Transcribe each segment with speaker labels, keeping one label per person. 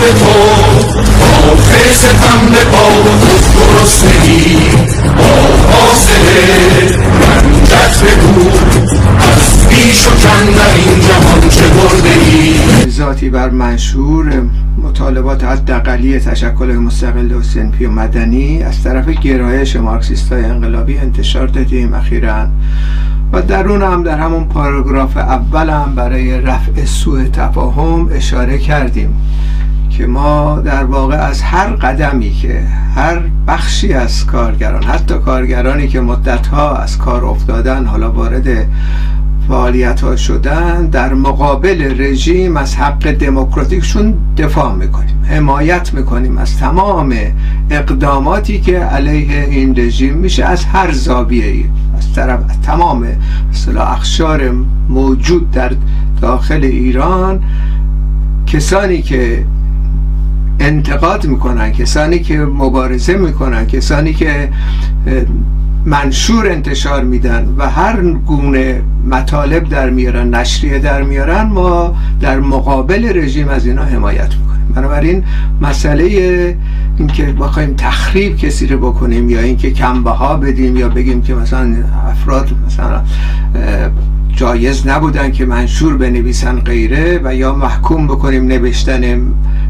Speaker 1: به تو به با فاصله رنجت بگو از پیش و در این جهان چه برده
Speaker 2: ذاتی بر منشور مطالبات حداقلی تشکل مستقل و سنفی و مدنی از طرف گرایش مارکسیست های انقلابی انتشار دادیم اخیرا. و درون هم در همون پاراگراف اول هم برای رفع سوء تفاهم اشاره کردیم. که ما در واقع از هر قدمی که هر بخشی از کارگران حتی کارگرانی که مدتها از کار افتادن حالا وارد فعالیت ها شدن در مقابل رژیم از حق دموکراتیکشون دفاع می‌کنیم حمایت می‌کنیم از تمام اقداماتی که علیه این رژیم میشه از هر زاویه ای از طرف تمام مثلا اخشار موجود در داخل ایران کسانی که انتقاد می‌کنن کسانی که مبارزه می‌کنن کسانی که منشور انتشار میدن و هر گونه مطالب در میارن نشریه در میارن ما در مقابل رژیم از اینا حمایت می‌کنیم. بنابراین مسئله اینکه بخوایم تخریب کسی رو بکنیم یا اینکه کمبه ها بدیم یا بگیم که مثلا افراد مثلا جایز نبودن که منشور بنویسن غیره و یا محکوم بکنیم نوشتن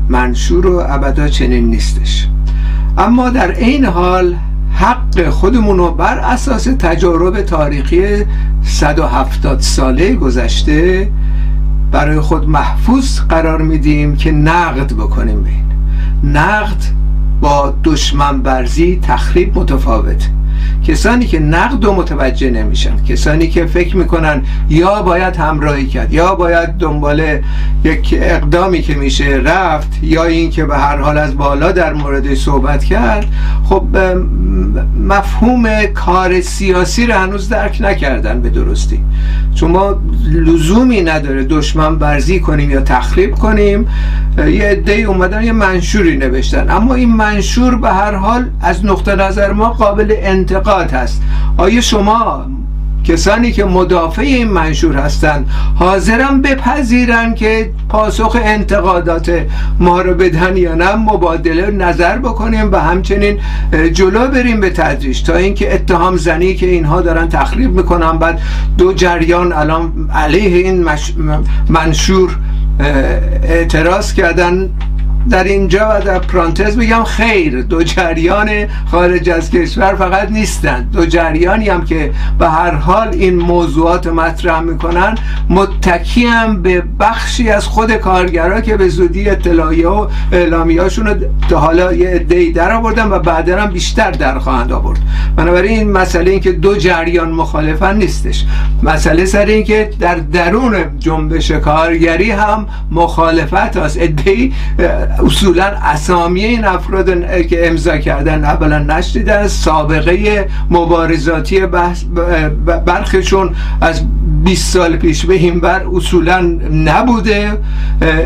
Speaker 2: منشور و ابدا چنین نیستش. اما در این حال حق خودمون رو بر اساس تجارب تاریخی 170 ساله گذشته برای خود محفوظ قرار میدیم که نقد بکنیم. بین نقد با دشمن برزی تخریب متفاوت. کسانی که نقد و متوجه نمیشن کسانی که فکر می‌کنن یا باید همراهی کرد یا باید دنبال یک اقدامی که میشه رفت یا اینکه به هر حال از بالا در مورد صحبت کرد خب مفهوم کار سیاسی رو هنوز درک نکردن به درستی. چون ما لزومی نداره دشمن برزی کنیم یا تخریب کنیم. یه عده اومدن یه منشوری نوشتن. اما این منشور به هر حال از نقطه نظر ما قابل انتقاد هست. آیا شما کسانی که مدافع این منشور هستند حاضرم بپذیرن که پاسخ انتقادات ما رو بدن یا نه؟ مبادله نظر بکنیم و همچنین جلو بریم به تدریج تا اینکه اتهام زنی که اینها دارن تخریب می‌کنن. بعد دو جریان الان علیه این منشور اعتراض کردن. در اینجا و در پرانتز بگم خیر دو جریان خارج از کشور فقط نیستند دو جریانی هم که به هر حال این موضوعات مطرح می‌کنن متکی هم به بخشی از خود کارگرا که به زودی اطلاعیه و اعلامیاشون رو حالا یه عده‌ای در آوردن و بعدا هم بیشتر در خواهند آورد. بنابراین این مسئله این که دو جریان مخالفن نیستش. مسئله سر این که در درون جنبش کارگری هم مخالفت هست ادهی اصولا اسامی این افراد که امضا کردن اولا نشدیدن سابقه مبارزاتی برخشون از 20 سال پیش به این بر اصولا نبوده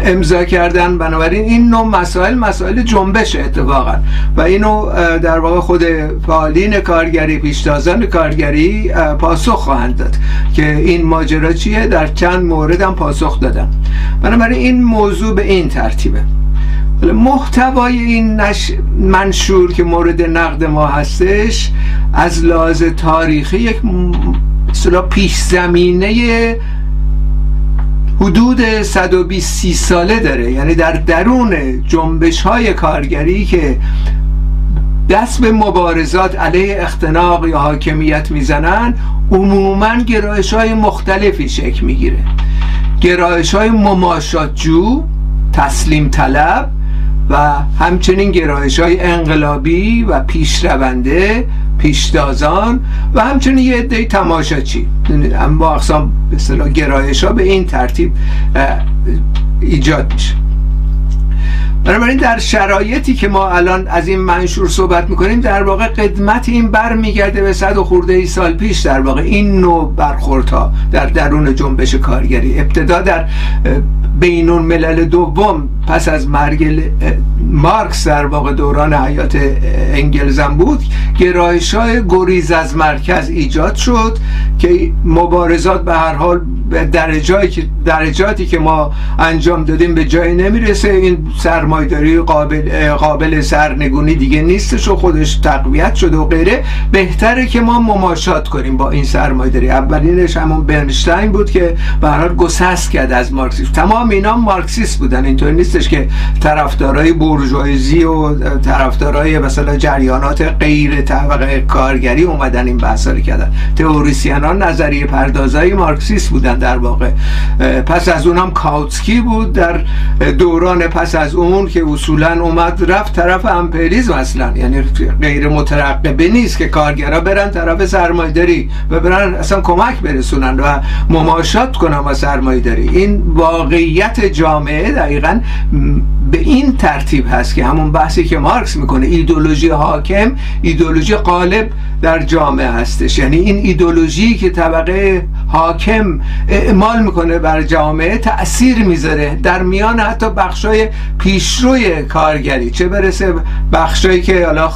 Speaker 2: امضا کردن. بنابراین این نوع مسائل مسائل جنبش اتفاقا. و اینو در واقع خود فعالین کارگری پیشتازان کارگری پاسخ خواهند داد که این ماجرا چیه؟ در چند مورد پاسخ دادن بنابراین این موضوع به این ترتیبه. محتوای این نش... منشور که مورد نقد ما هستش از لحاظ تاریخی یک مثلا پیش زمینه حدود 120 ساله داره. یعنی در درون جنبش های کارگری که دست به مبارزات علیه اختناق یا حاکمیت می‌زنن عموما گرایش های مختلفی شکل می‌گیره. گرایش های مماشات جو تسلیم طلب و همچنین گرایش های انقلابی و پیشرونده پیشتازان و همچنین یه عده تماشاچی. با اقسام به گرایش ها به این ترتیب ایجاد میشه. بنابراین در شرایطی که ما الان از این منشور صحبت می‌کنیم در واقع قدمت این بر میگرده به صد و خورده ای سال پیش. در واقع این نوع برخوردها در درون جنبش کارگری. ابتدا در بینون ملل دوم پس از مرگ مارکس در واقع دوران حیات انگلزم بود گرایش های گریز از مرکز ایجاد شد که مبارزات به هر حال به درجاتی درجاتی که ما انجام دادیم به جایی نمی‌رسه. این سرمایداری قابل قابل سرنگونی دیگه نیستش و خودش تقویت شده و غیره. بهتره که ما مماشات کنیم با این سرمایداری اولینش همون برنشتاین بود که به هر حال گسست کرد از مارکسیسم. تمام اینا مارکسیست بودن اینطور نیستش که طرفدارای بورژوازی و طرفدارای مثلا جریانات غیر طبقه کارگری اومدن این بحثا رو کردن. تئوریسینان نظریه پردازای مارکسیست بودن در واقع. پس از اونم کاوتسکی بود در دوران پس از اون که اصولا اومد رفت طرف امپریزم اصلا. یعنی غیر مترقبه نیست که کارگرا برن طرف سرمایداری و برن اصلا کمک برسونن و مماشات کنن با سرمایداری این واقعیت جامعه دقیقا به این ترتیب هست که همون بحثی که مارکس می‌کنه ایدولوژی حاکم ایدولوژی غالب در جامعه هستش. یعنی این ایدولوژی که طبقه حاکم اعمال می‌کنه بر جامعه تاثیر می‌ذاره. در میان حتی بخشای پیشروی کارگری چه برسه بخشایی که حالا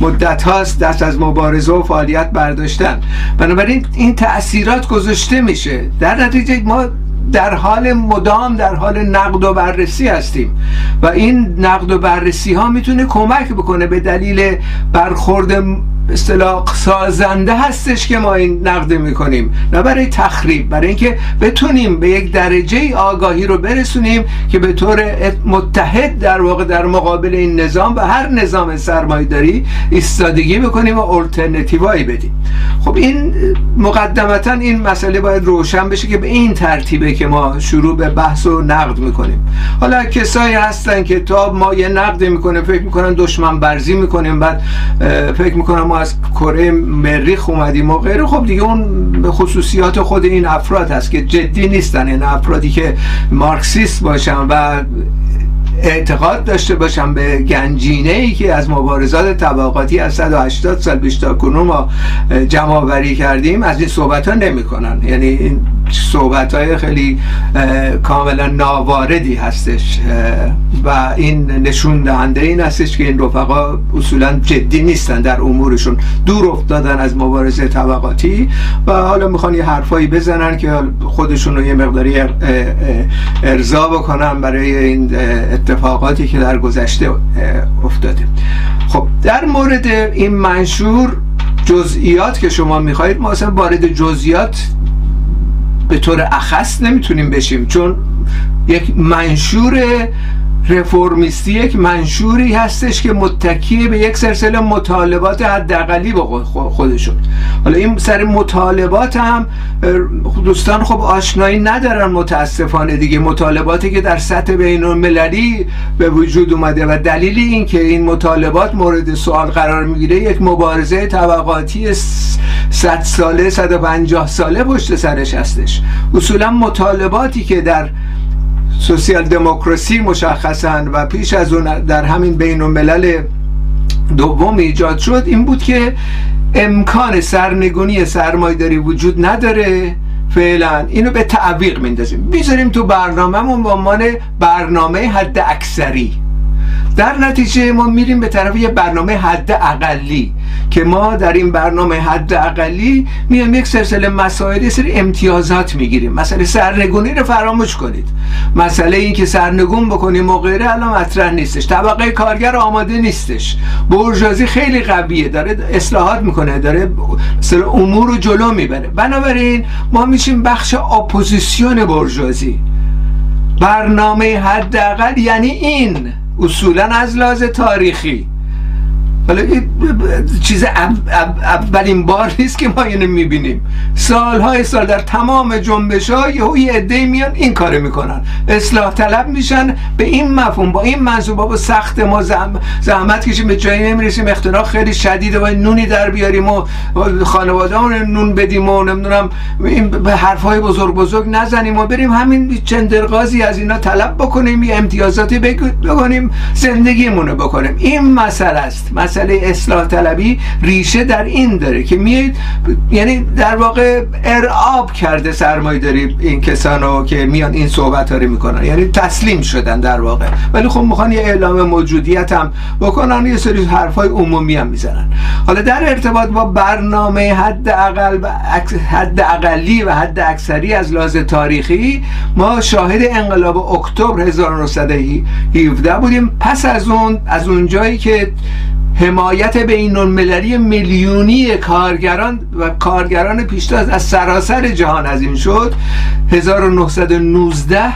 Speaker 2: مدت هاست دست از مبارزه و فعالیت برداشتن. بنابراین این تاثیرات گذاشته میشه. در نتیجه ما در حال مدام در حال نقد و بررسی هستیم. و این نقد و بررسی ها می‌تونه کمک بکنه به دلیل برخورد اصطلاح سازنده هستش که ما این نقد می کنیم نه برای تخریب برای اینکه بتونیم به یک درجه آگاهی رو برسونیم که به طور متحد در واقع در مقابل این نظام و هر نظام سرمایهداری ایستادگی بکنیم و الटरनेتیوایی بدیم. خب این مقدمتا این مسئله باید روشن بشه که به این ترتیبه که ما شروع به بحث و نقد می‌کنیم. حالا کسایی هستن که تا ما یه نقد می‌کنه فکر می‌کنن دشمن برزی می‌کنیم بعد فکر می‌کنن ما از کره مریخ اومدیم و غیره. خب دیگه اون خصوصیات خود این افراد هست که جدی نیستن. این افرادی که مارکسیست باشن و اعتقاد داشته باشم به گنجینه ای که از مبارزات طبقاتی از 180 سال پیش تا کنون ما جمع کردیم از این صحبت ها نمی کنن یعنی این صحبت های خیلی کاملا ناواردی هستش و این نشون دهنده این هستش که این رفقا اصولا جدی نیستن در امورشون. دور افتادن از مبارزه طبقاتی و حالا می‌خوان یه حرفایی بزنن که خودشون رو یه مقداری ارضا بکنن برای این اتفاقاتی که در گذشته افتاده. خب در مورد این منشور جزئیات که شما می‌خواهید ما اصلا وارد جزئیات به طور اخص نمی‌تونیم بشیم چون یک منشور رفرمیستی یک منشوری هستش که متکی به یک سلسله مطالبات حداقلی به خودشون. حالا این سر مطالبات هم دوستان خب آشنایی ندارن متاسفانه دیگه. مطالباتی که در سطح بین المللی به وجود اومده و دلیل این که این مطالبات مورد سوال قرار می‌گیره یک مبارزه طبقاتی 100 ساله 150 ساله پشت سرش هستش. اصولا مطالباتی که در سوسیال دموکراسی مشخصا و پیش از اون در همین بین الملل دوم ایجاد شد این بود که امکان سرنگونی سرمایداری وجود نداره. فعلا اینو به تعویق میندازیم. می‌ذاریم تو برنامهمون به عنوان برنامه حد اکثری در نتیجه ما میریم به طرف یه برنامه حد اقلی که ما در این برنامه حد اقلی میایم یک سلسله مسائل سری امتیازات می‌گیریم. مسئله سرنگونی رو فراموش کنید. مسئله این که سرنگون بکنیم و غیره الان مطرح نیستش. طبقه کارگر آماده نیستش. برجازی خیلی قویه. داره اصلاحات می‌کنه داره سر امور رو جلو می‌بره. بنابراین ما میشیم بخش اپوزیسیون برجازی. برنامه حداقل یعنی این اصولا از لحاظ تاریخی. حالا چیز اولین بار نیست که ما اینو می‌بینیم. سالهای سال در تمام جنبش ها یه عده میان این کار می‌کنن. اصلاح طلب میشن به این مفهوم با این منظور با سخت ما زحمت کشیم به جایی نمی‌رسیم. اختراع خیلی شدیده و نونی در بیاریم و خانواده نون بدیم و نمی‌دونم این به حرفهای بزرگ بزرگ نزنیم و بریم همین چندرغازی از اینا طلب بکنیم یه امتیازاتی بکنیم زندگیمونو بکنیم. این مسئله است. مسئله مسئله اصلاح طلبی ریشه در این داره که میید یعنی در واقع ارعاب کرده سرمایه داری این کسانو که میان این صحبت رو می‌کنن. یعنی تسلیم شدن در واقع. ولی خب می‌خوان یه اعلام موجودیت هم بکنن یه سری حرفای عمومی هم می‌زنن. حالا در ارتباط با برنامه حد اقل و حد اقلی و حد اکثری از لحاظ تاریخی ما شاهد انقلاب اکتبر 1917 بودیم. پس از اون از اون جایی که حمایت بین المللی میلیونی کارگران و کارگران پیشتاز از سراسر جهان عظیم شد. 1919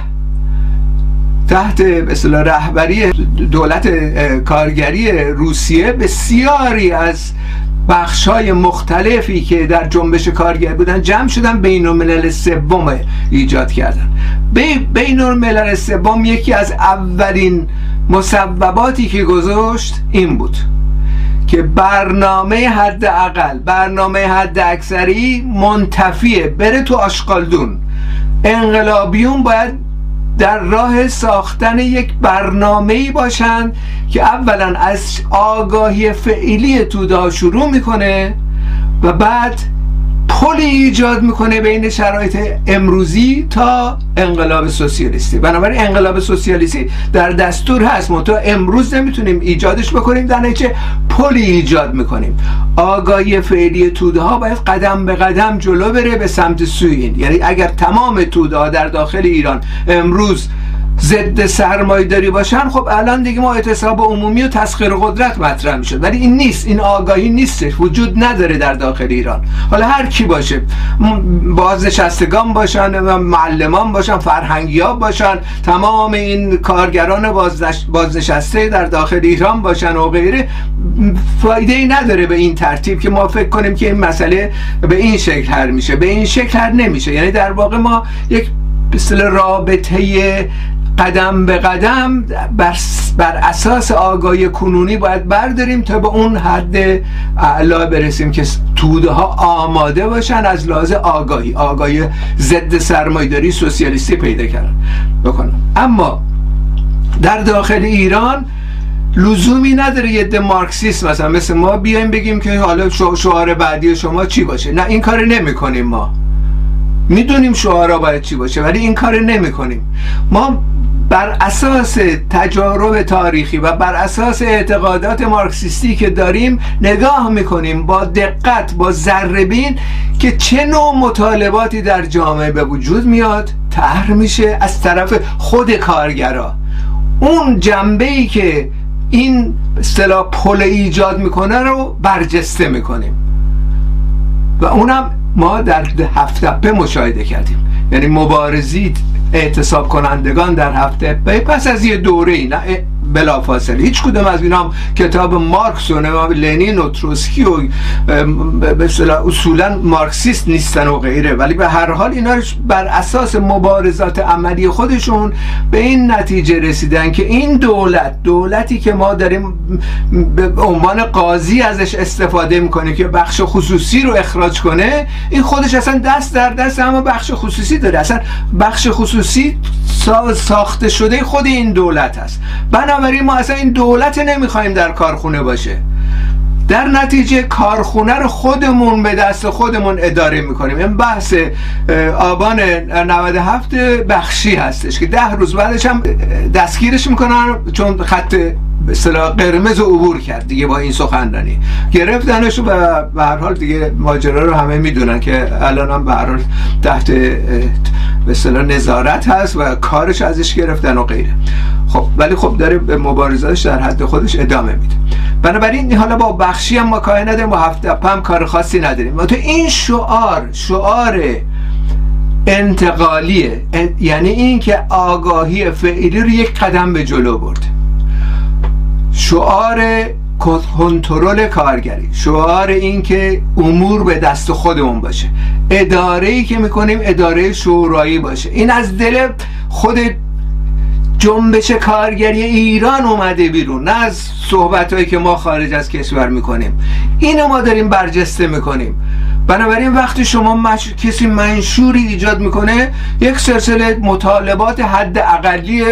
Speaker 2: تحت اصطلاح رهبری دولت کارگری روسیه بسیاری از بخش های مختلفی که در جنبش کارگر بودن جمع شدن بین الملل سوم ایجاد کردن. بین الملل سوم یکی از اولین مسبباتی که گذاشت این بود. که برنامه حد اقل برنامه حد اکثری منتفیه بره تو آشقالدون انقلابیون باید در راه ساختن یک برنامه ای باشند که اولا از آگاهی فعلی توده شروع می‌کنه و بعد پلی ایجاد می‌کنه بین شرایط امروزی تا انقلاب سوسیالیستی. بنابراین انقلاب سوسیالیستی در دستور هست. تا امروز نمی‌تونیم ایجادش بکنیم. در نتیجه پلی ایجاد می‌کنیم. آگاهی فعلی توده ها باید قدم به قدم جلو بره به سمت سوی این. یعنی اگر تمام توده ها در داخل ایران امروز ضد سرمایه داری باشن خب الان دیگه ما اعتصاب عمومی و تسخیر قدرت مطرح میشه. ولی این نیست این آگاهی نیستش وجود نداره در داخل ایران. حالا هر کی باشه بازنشستگان باشن معلمان باشن فرهنگیاب باشن تمام این کارگران بازنشسته در داخل ایران باشن و غیره فایده ای نداره به این ترتیب که ما فکر کنیم که این مسئله به این شکل حل میشه. به این شکل حل نمیشه. یعنی در واقع ما یک به رابطه قدم به قدم بر, بر اساس آگاهی کنونی باید برداریم تا به اون حد اعلا برسیم که توده ها آماده باشن از لحاظ آگاهی آگاهی ضد سرمایداری سوسیالیستی پیدا کردن. بکنم. اما در داخل ایران لزومی نداره یه ده مارکسیست مثلا مثل ما بیایم بگیم که حالا شعار بعدی شما چی باشه؟ نه این کار نمی کنیم ما. می‌دونیم شعارا باید چی باشه ولی این کار نمی کنیم ما بر اساس تجارب تاریخی و بر اساس اعتقادات مارکسیستی که داریم نگاه می‌کنیم با دقت با ذربین که چه نوع مطالباتی در جامعه به وجود میاد؟ طرح میشه از طرف خود کارگرا. اون جنبه ای که این اصطلاح پل ایجاد می‌کنه رو برجسته می‌کنیم. و اونم ما در هفته مشاهده کردیم. یعنی مبارزی اعتصاب کنندگان در هفته. پس از یه دوره نه بلافاصله. هیچ کدوم از اینا کتاب مارکس و لنین و تروسکی و اصولا مارکسیست نیستن و غیره. ولی به هر حال اینا بر اساس مبارزات عملی خودشون به این نتیجه رسیدن که این دولت دولتی که ما داریم به عنوان قاضی ازش استفاده می‌کنه که بخش خصوصی رو اخراج کنه این خودش اصلا دست در دست اما بخش خصوصی داره. اصلا بخش خصوصی ساخته شده خود این دولت هست بنابراین ما اصلا این دولت نمی‌خوایم در کارخونه باشه. در نتیجه کارخونه رو خودمون به دست خودمون اداره می‌کنیم. این بحث آبان 97 بخشی هستش که ده روز بعدش هم دستگیرش می‌کنن چون خط به قرمز رو عبور کرد دیگه با این سخنرانی. گرفتنش و به هر حال دیگه ماجرا رو همه می‌دونن که الان هم به هر حال تحت به اصطلاح نظارت هست و کارش ازش گرفتن و غیره. خب ولی خب داره به مبارزاتش در حد خودش ادامه میده. بنابراین حالا با بخشی هم ما کاری نداریم با هفته هم کار خاصی نداریم. تو این شعار شعار انتقالیه یعنی این که آگاهی فعلی رو یک قدم به جلو برده شعار کنترل کارگری شعار این که امور به دست خودمون باشه. اداره ای که می‌کنیم اداره شورایی باشه. این از دل خود جنبش کارگری ایران اومده بیرون نه از صحبت هایی که ما خارج از کشور می‌کنیم. اینو ما داریم برجسته می‌کنیم. بنابراین وقتی شما مش... کسی منشوری ایجاد می‌کنه یک سلسله مطالبات حد اقلی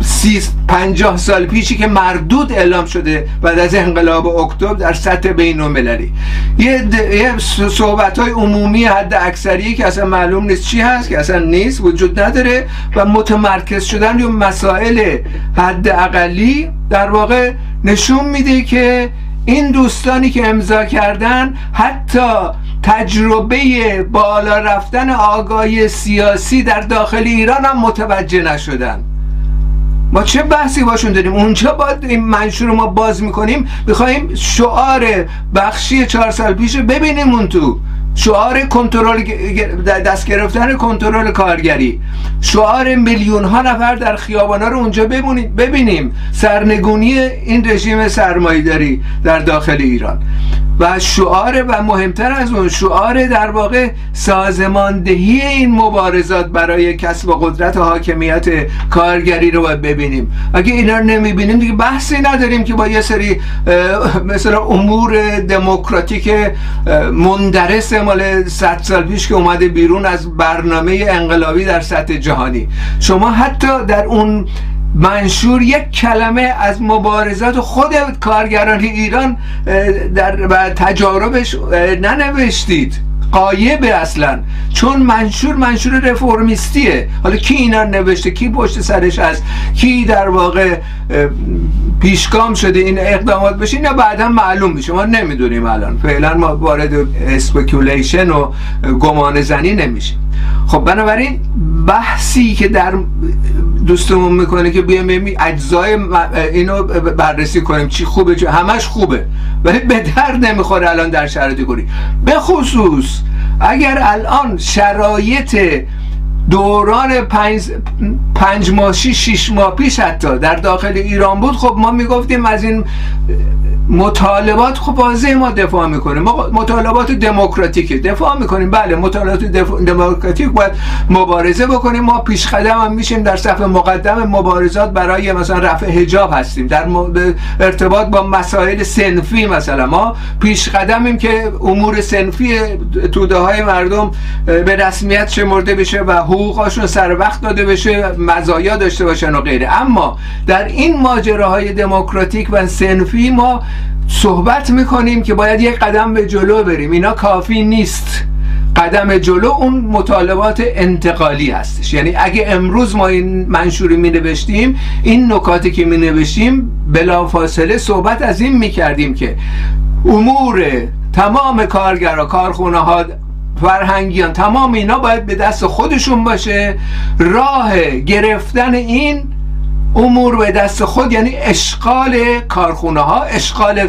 Speaker 2: سی پنجاه سال پیشی که مردود اعلام شده بعد از انقلاب اکتبر در سطح بین المللی یه, یه صحبت های عمومی حد اکثری که اصلا معلوم نیست چی هست که اصلا نیست وجود نداره و متمرکز شدن یا مسائل حد اقلی در واقع نشون میده که این دوستانی که امضا کردن حتی تجربه بالا رفتن آگاهی سیاسی در داخل ایران هم متوجه نشدن. ما چه بحثی باشون داریم؟ اونجا باید این منشور ما باز می‌کنیم. می‌خوایم شعار بخشی چهار سال پیش ببینیم اون تو. شعار کنترل دست گرفتن کنترل کارگری. شعار میلیون ها نفر در خیابان ها رو اونجا ببینیم. سرنگونی این رژیم سرمایه‌داری در داخل ایران. و شعار و مهمتر از اون شعار در واقع سازماندهی این مبارزات برای کسب قدرت و حاکمیت کارگری رو باید ببینیم. اگه اینا رو نمی‌بینیم دیگه بحثی نداریم که با یه سری مثلا امور دموکراتیک مندرس مال 100 سال پیش که اومده بیرون از برنامه انقلابی در سطح جهانی. شما حتی در اون منشور یک کلمه از مبارزات خود کارگران ایران در تجاربش ننوشتید. غایبه اصلا. چون منشور منشور رفرمیستیه حالا کی اینا نوشته کی پشت سرش هست کی در واقع پیشگام شده این اقدامات بشه اینا بعدا معلوم میشه. ما نمی‌دونیم الان. فعلا ما وارد speculation و گمان زنی نمیشیم. خب بنابراین بحثی که در دوستمون می‌کنه که بیایم اجزای اینو بررسی کنیم. چی خوبه چی همش خوبه ولی به درد نمی‌خوره الان در شرایط کنی به خصوص اگر الان شرایط دوران پنج, پنج ماه شیش ماه پیش حتی در داخل ایران بود خب ما می‌گفتیم از این مطالبات خب واضح ما دفاع می‌کنیم. ما مطالبات دموکراتیک دفاع می‌کنیم. بله مطالبات دموکراتیک باید مبارزه بکنیم. ما پیش قدم هم میشیم در صف مقدم مبارزات برای مثلا رفع حجاب هستیم. در ارتباط با مسائل سنفی مثلا. ما پیش قدمیم که امور سنفی توده های مردم به رسمیت شمرده بشه و حقوقاشون سر وقت داده بشه مزایا داشته باشن و غیره. اما در این ماجراهای دموکراتیک و سنفی ما صحبت می‌کنیم که باید یک قدم به جلو بریم. اینا کافی نیست. قدم جلو اون مطالبات انتقالی هستش. یعنی اگه امروز ما این منشوری می نوشتیم این نکاتی که می نوشتیم بلا فاصله صحبت از این می کردیم که امور تمام کارگرا کارخونه ها فرهنگیان تمام اینا باید به دست خودشون باشه. راه گرفتن این امور به دست خود یعنی اشغال کارخونه ها اشغال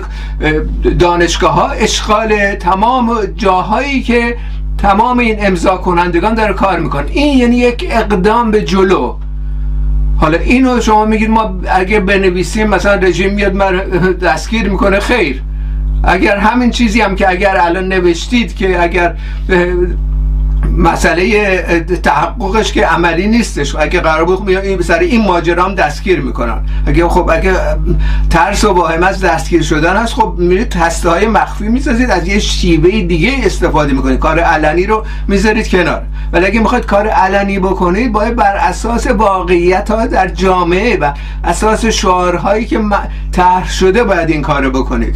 Speaker 2: دانشگاه ها اشغال تمام جاهایی که تمام این امضا کنندگان داره کار می‌کنن این یعنی یک اقدام به جلو. حالا اینو شما میگید ما اگه بنویسیم مثلا رژیم میاد دستگیر می‌کنه خیر. اگر همین چیزی هم که اگر الان نوشتید که اگر مسئله تحققش که عملی نیستش. اگه قرار بود این سر این ماجرا هم دستگیر می‌کنن. اگه خب اگه ترس و واهم از دستگیر شدن هست خب میرید تسته های مخفی می‌سازید از یه شیوه دیگه استفاده می‌کنید. کار علنی رو می‌ذارید کنار. ولی اگه می‌خواید کار علنی بکنید باید بر اساس واقعیت ها در جامعه و اساس شعارهایی که طرح شده باید این کارو بکنید.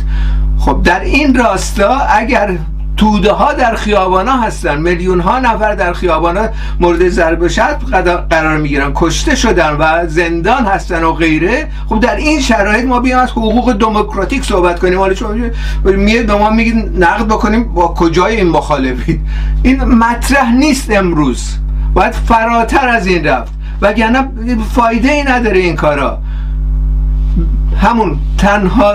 Speaker 2: خب در این راستا اگر توده ها در خیابان ها هستن. میلیون ها نفر در خیابان ها مورد ضرب قرار می‌گیرن. کشته شدن و زندان هستن و غیره. خب در این شرایط ما بیایم از حقوق دموکراتیک صحبت کنیم. حالا شما میاد به ما میگید نقد بکنیم. با کجای این مخالفید این مطرح نیست امروز. باید فراتر از این رفت. وگرنه فایده ای نداره این کارا. همون تنها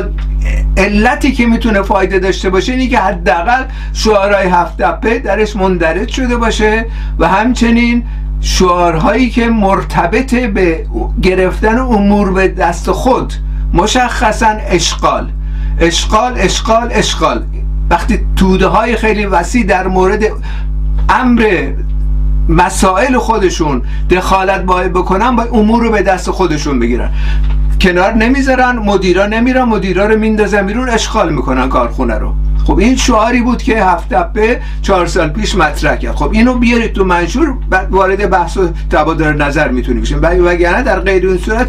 Speaker 2: علتی که می‌تونه فایده داشته باشه اینه که حداقل شعارهای هفت دپه درش مندرج شده باشه و همچنین شعارهایی که مرتبط به گرفتن امور به دست خود مشخصا اشغال. اشغال اشغال اشغال. وقتی توده های خیلی وسیع در مورد امر مسائل خودشون دخالت باید بکنن با امور رو به دست خودشون بگیرن. کنار نمی‌ذارن مدیرا نمیرن مدیرا رو میندازن بیرون اشغال می‌کنن کارخونه رو. خب این شعاری بود که هفت به چهار سال پیش مطرح کرد. خب اینو بیارید تو منشور وارد بحث و تبادل نظر می‌تونی بشیم. وگرنه در غیر این صورت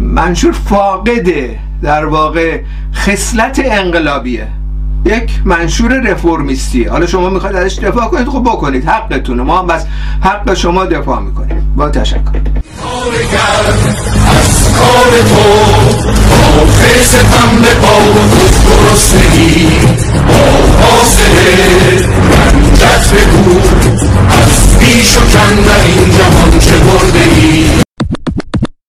Speaker 2: منشور فاقده در واقع خصلت انقلابیه. یک منشور رفرمیستیه حالا شما می‌خواید ازش دفاع کنید خب بکنید. حقتونه. ما هم بس حق شما دفاع می‌کنیم. با تشکر.